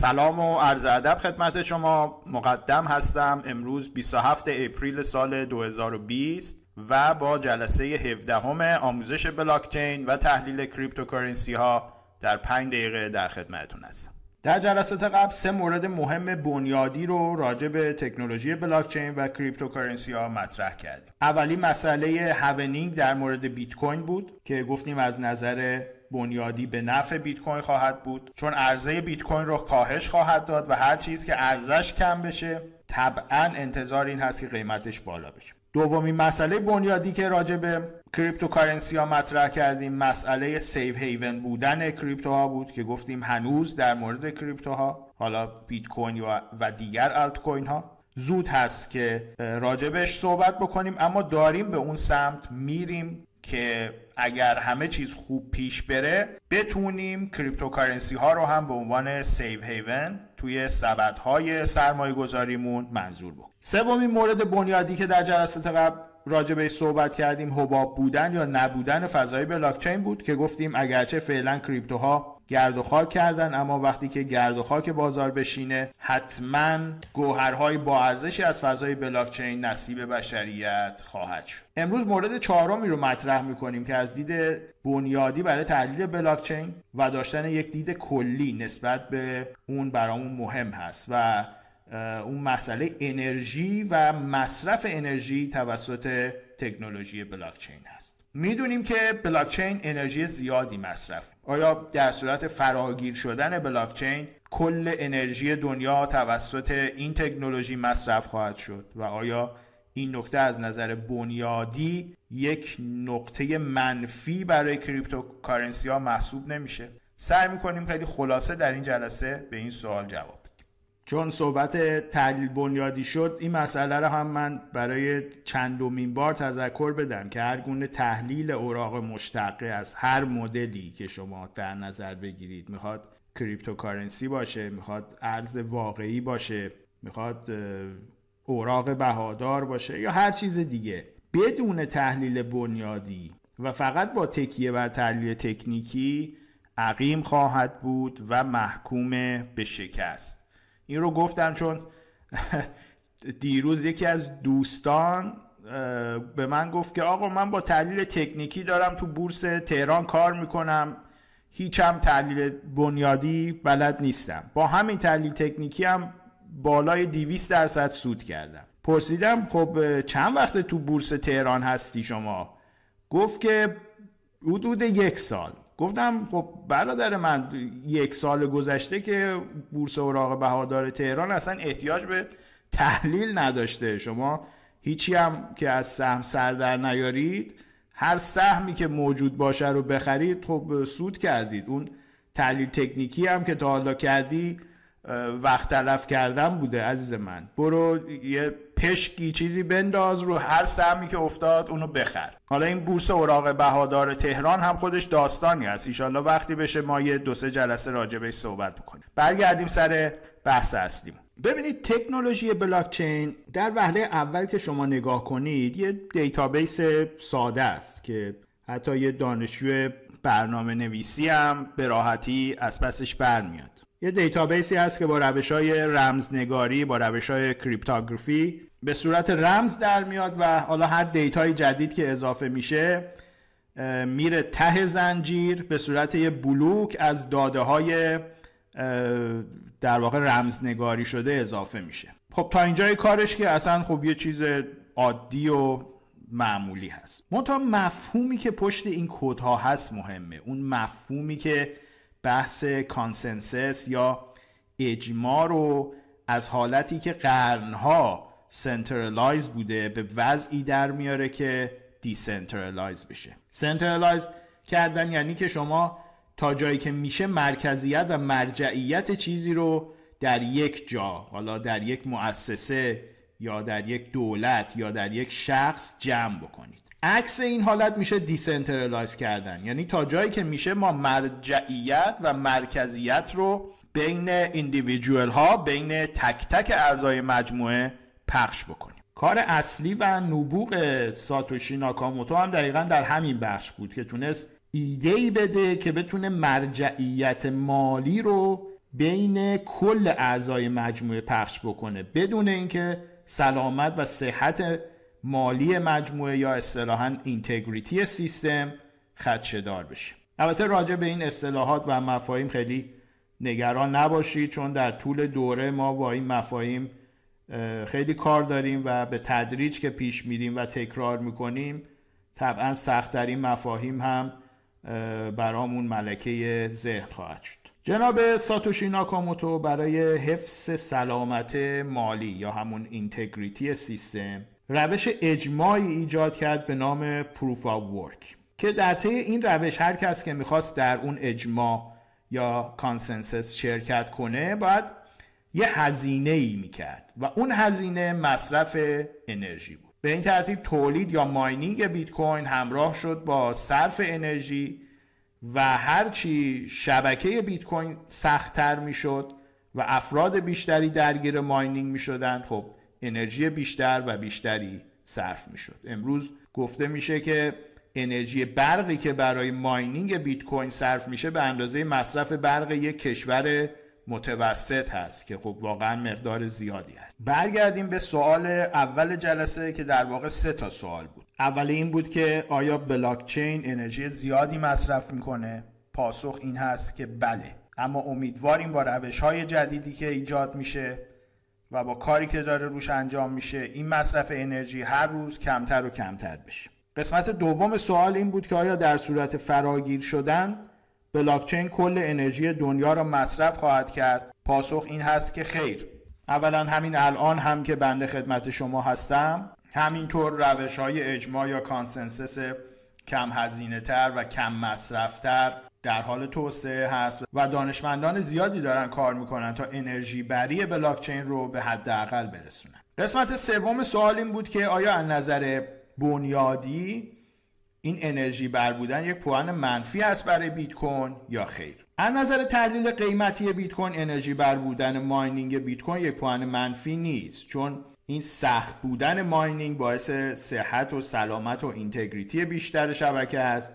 سلام و عرض ادب خدمت شما. مقدم هستم امروز 27 اپریل سال 2020 و با جلسه 17 هم آموزش بلاکچین و تحلیل cryptocurrency ها در 5 دقیقه در خدمتتون هستم. در جلسات قبل سه مورد مهم بنیادی رو راجع به تکنولوژی بلاکچین و cryptocurrency ها مطرح کردیم. اولی مسئله halving در مورد بیت کوین بود که گفتیم از نظر بنیادی به نفع بیت کوین خواهد بود چون عرضه بیت کوین رو کاهش خواهد داد و هر چیز که ارزش کم بشه طبعا انتظار این هست که قیمتش بالا بشه. دومین مسئله بنیادی که راجع به cryptocurrency ها مطرح کردیم مسئله safe haven بودن crypto ها بود که گفتیم هنوز در مورد crypto ها حالا بیت کوین و دیگر الت کوین ها. زود هست که راجبش صحبت بکنیم اما داریم به اون سمت میریم. که اگر همه چیز خوب پیش بره بتونیم cryptocurrency ها رو هم به عنوان safe haven توی های سرمایه گذاریمون منظور بود سومین مورد بنیادی که در جلسات قبل راجع به صحبت کردیم حباب بودن یا نبودن فضای بلاکچین بود که گفتیم اگرچه فعلا کریپتوها گرد و خاک کردن اما وقتی که گرد و خاک بازار بشینه حتما گوهرهای با ارزشی از فضای بلاکچین نصیب بشریت خواهد شد. امروز مورد چهارمی رو مطرح می‌کنیم که از دید بنیادی برای تحلیل بلاکچین و داشتن یک دید کلی نسبت به اون برامون مهم هست و اون مسئله انرژی و مصرف انرژی توسط تکنولوژی بلاکچین هست. می‌دونیم که بلاکچین انرژی زیادی مصرف. آیا در صورت فراگیر شدن بلاکچین کل انرژی دنیا توسط این تکنولوژی مصرف خواهد شد؟ و آیا این نکته از نظر بنیادی یک نقطه منفی برای cryptocurrency ها محسوب نمیشه؟ سعی می‌کنیم خیلی خلاصه در این جلسه به این سوال جواب چون صحبت تحلیل بنیادی شد این مسئله رو هم من برای چندمین بار تذکر بدم که هر گونه تحلیل اوراق مشتقه از هر مدلی که شما در نظر بگیرید می‌خواد کریپتوکارنسی باشه می‌خواد ارز واقعی باشه می‌خواد اوراق بهادار باشه یا هر چیز دیگه. بدون تحلیل بنیادی و فقط با تکیه بر تحلیل تکنیکی عقیم خواهد بود و محکوم به شکست. این رو گفتم چون دیروز یکی از دوستان به من گفت که آقا من با تحلیل تکنیکی دارم تو بورس تهران کار می‌کنم. هیچم تحلیل بنیادی بلد نیستم. با همین تحلیل تکنیکی هم بالای 200 درصد سود کردم. پرسیدم خب چند وقت تو بورس تهران هستی شما؟ گفت که حدود یک سال. گفتم خب برادر من یک سال گذشته که بورس اوراق بهادار تهران اصلا احتیاج به تحلیل نداشته. شما هیچی هم که از سهم سر در نیارید هر سهمی که موجود باشه رو بخرید خب سود کردید. اون تحلیل تکنیکی هم که تا حالا کردی وقت تلف کردن بوده عزیز من. برو یه پشکی چیزی بنداز رو هر سهمی که افتاد اونو بخر. حالا این بورس اوراق بهادار تهران هم خودش داستانی هست. ایشالله وقتی بشه ما یه دو سه جلسه راجبش صحبت بکنیم. برگردیم سر بحث اصلیم ببینید تکنولوژی بلاکچین در وهله اول که شما نگاه کنید یه database ساده است که حتی یه دانشجو برنامه نویسی هم به راحتی از پسش برمیاد. یه database ی هست که با روش های رمزنگاری با روش های cryptography به صورت رمز در میاد و حالا هر data ی جدید که اضافه میشه میره ته زنجیر به صورت یه بلوک از داده های در واقع رمزنگاری شده اضافه میشه. خب تا اینجای کارش که اصلا خب یه چیز عادی و معمولی هست. منتها مفهومی که پشت این کدها هست مهمه. اون مفهومی که بحث consensus یا اجماع رو از حالتی که قرنها centralize بوده به وضعی در میاره که decentralize بشه. centralize کردن یعنی که شما تا جایی که میشه مرکزیت و مرجعیت چیزی رو در یک جا حالا در یک مؤسسه یا در یک دولت یا در یک شخص جمع بکنید. عکس این حالت میشه decentralize کردن. یعنی تا جایی که میشه ما مرجعیت و مرکزیت رو بین individual ها بین تک تک اعضای مجموعه پخش بکنیم. کار اصلی و نبوغ ساتوشی ناکاموتو هم دقیقا در همین بخش بود که تونست ایده ای بده که بتونه مرجعیت مالی رو بین کل اعضای مجموعه پخش بکنه. بدون اینکه سلامت و صحت مالی مجموعه یا اصطلاحا اینتگریتی سیستم خدشدار بشه البته راجع به این اصطلاحات و مفاهیم خیلی نگران نباشید چون در طول دوره ما با این مفاهیم خیلی کار داریم و به تدریج که پیش میریم و تکرار می‌کنیم طبعا سختترین مفاهیم هم برامون ملکه ذهن خواهد شد. جناب ساتوشی ناکاموتو برای حفظ سلامت مالی یا همون integrity سیستم روش اجماعی ایجاد کرد به نام proof of work که در طی این روش هر کس که می‌خواست در اون اجماع یا consensus شرکت کنه باید یه هزینه ای می‌کرد و اون هزینه مصرف انرژی بود. به این ترتیب تولید یا mining بیت کوین همراه شد با صرف انرژی و هرچی شبکه بیت کوین سختتر می‌شد و افراد بیشتری درگیر ماینینگ می‌شدن خب انرژی بیشتر و بیشتری صرف می‌شد. امروز گفته میشه که انرژی برقی که برای ماینینگ بیت کوین صرف میشه به اندازه مصرف برق یک کشور متوسط هست که خب واقعا مقدار زیادی هست. برگردیم به سوال اول جلسه که در واقع سه تا سوال بود. اول این بود که آیا بلاکچین انرژی زیادی مصرف می‌کنه؟ پاسخ این هست که بله. اما امیدواریم با روش های جدیدی که ایجاد میشه و با کاری که داره روش انجام میشه این مصرف انرژی هر روز کمتر و کمتر بشه. قسمت دوم سوال این بود که آیا در صورت فراگیر شدن بلاکچین کل انرژی دنیا را مصرف خواهد کرد؟ پاسخ این هست که خیر. اولا همین الان هم که بنده خدمت شما هستم همینطور روش های اجماع یا consensus کم هزینه تر و کم مصرف تر در حال توسعه هست و دانشمندان زیادی دارن کار می‌کنن تا انرژی بری بلاکچین رو به حداقل برسونن. قسمت سوم سوال این بود که آیا از نظر بنیادی این انرژی بر بودن یک پوان منفی است برای بیت کوین یا خیر؟ از نظر تحلیل قیمتی بیت کوین انرژی بر بودن mining بیت کوین یک پوان منفی نیست چون این سخت بودن mining باعث صحت و سلامت و integrity بیشتر شبکه است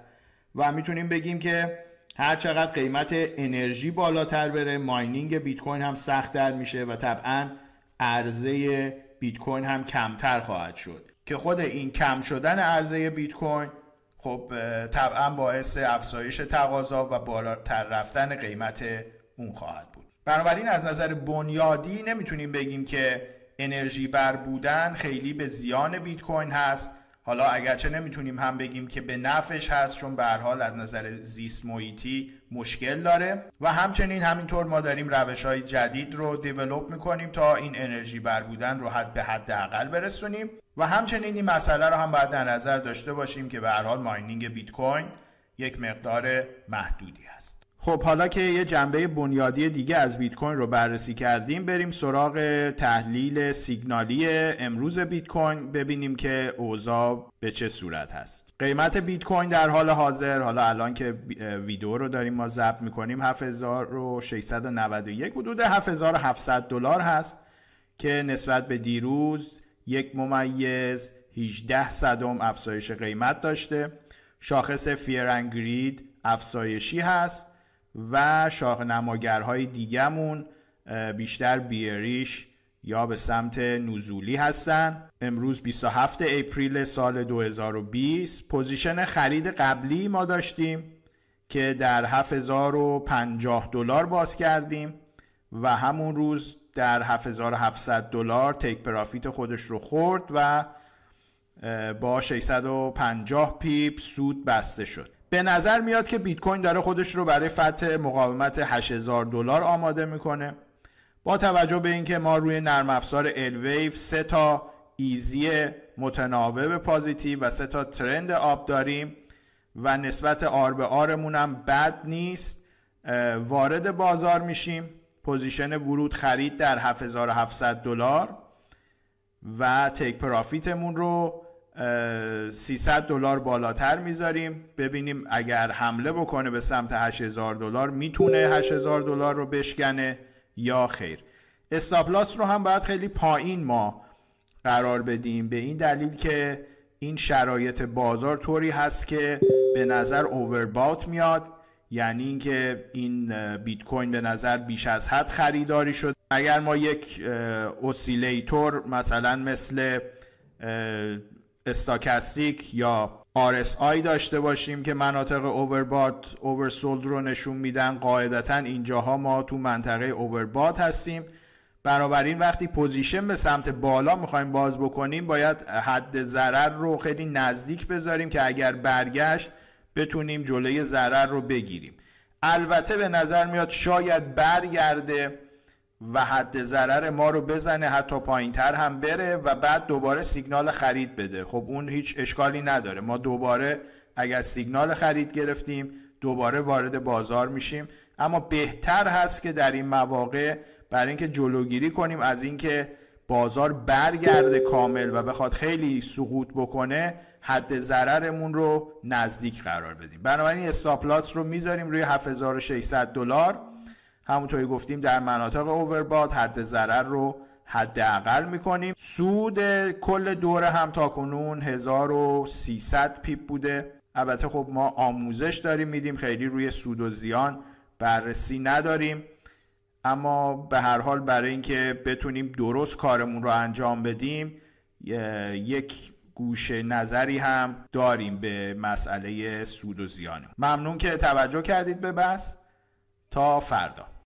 و می‌تونیم بگیم که هر چقدر قیمت انرژی بالاتر بره ماینینگ بیت کوین هم سختتر میشه و طبعا عرضه بیت کوین هم کمتر خواهد شد. که خود این کم شدن عرضه بیت کوین خب طبعا باعث افزایش تقاضا و بالاتر رفتن قیمت اون خواهد بود. بنابراین از نظر بنیادی نمی‌تونیم بگیم که انرژی بر بودن خیلی به زیان بیت کوین هست. حالا اگرچه نمی‌تونیم هم بگیم که به نفش هست چون به حال از نظر زیست محیطی مشکل داره. و همچنین همینطور ما داریم روش های جدید رو دیولوب می‌کنیم تا این انرژی بر بودن رو حد به حد اقل برسونیم. و همچنین این مسئله رو هم باید در نظر داشته باشیم که به حال ماینینگ بیت کوین یک مقدار محدودی هست. خب حالا که یه جنبه بنیادی دیگه از بیت کوین رو بررسی کردیم بریم سراغ تحلیل سیگنالی امروز بیت کوین ببینیم که اوضاع به چه صورت هست. قیمت بیت کوین در حال حاضر حالا الان که ویدیو رو داریم ما ضبط می‌کنیم 7691 حدود 7700 دلار هست که نسبت به دیروز یک ممیز 18 صدم افزایش قیمت داشته. شاخص fear and greed افزایشی هست. و شاهنماگرهای دیگمون بیشتر bearish یا به سمت نزولی هستن. امروز 27 April سال 2020 position خرید قبلی ما داشتیم که در 7050 دلار باز کردیم و همون روز در 7700 دلار take profit خودش رو خورد و با 650 pip سود بسته شد. به نظر میاد که بیت کوین داره خودش رو برای فتح مقاومت 8000 دلار آماده می‌کنه. با توجه به اینکه ما روی نرم افزار Elwave سه تا ایزی متناوب positive و سه تا trend up داریم و نسبت R به R مون هم بد نیست وارد بازار میشیم. position ورود خرید در 7700 دلار و take profit مون رو 300 دلار بالاتر می‌ذاریم. ببینیم اگر حمله بکنه به سمت 8000 دلار می‌تونه 8000 دلار رو بشکنه یا خیر. stop loss رو هم باید خیلی پایین ما قرار بدیم. به این دلیل که این شرایط بازار طوری هست که به نظر overbought میاد. یعنی اینکه این بیت کوین به نظر بیش از حد خریداری شد اگر ما یک oscillator مثلا مثل stochastic یا RSI داشته باشیم که مناطق overbought oversold رو نشون میدن. قاعدتا اینجاها ما تو منطقه overbought هستیم. بنابراین وقتی position به سمت بالا می‌خوایم باز بکنیم باید حد ضرر رو خیلی نزدیک بذاریم که اگر برگشت بتونیم جلوی ضرر رو بگیریم. البته به نظر میاد شاید برگرده. و حد ضرر ما رو بزنه حتی پایین تر هم بره و بعد دوباره سیگنال خرید بده. خب اون هیچ اشکالی نداره. ما دوباره اگر سیگنال خرید گرفتیم دوباره وارد بازار میشیم. اما بهتر هست که در این مواقع برای اینکه جلوگیری کنیم از اینکه بازار برگرده کامل و بخواد خیلی سقوط بکنه حد ضررمون رو نزدیک قرار بدیم. بنابراین استاپلاس رو می‌ذاریم روی 7600 دلار. همونطوری گفتیم در مناطق اوورباد حد ضرر رو حداقل می‌کنیم. سود کل دوره هم تا کنون 1300 پیپ بوده. البته خب ما آموزش داریم میدیم خیلی روی سود و زیان بررسی نداریم. اما به هر حال برای اینکه بتونیم درست کارمون رو انجام بدیم یک گوش نظری هم داریم به مسئله سود و زیان. ممنون که توجه کردید به بس تا فردا.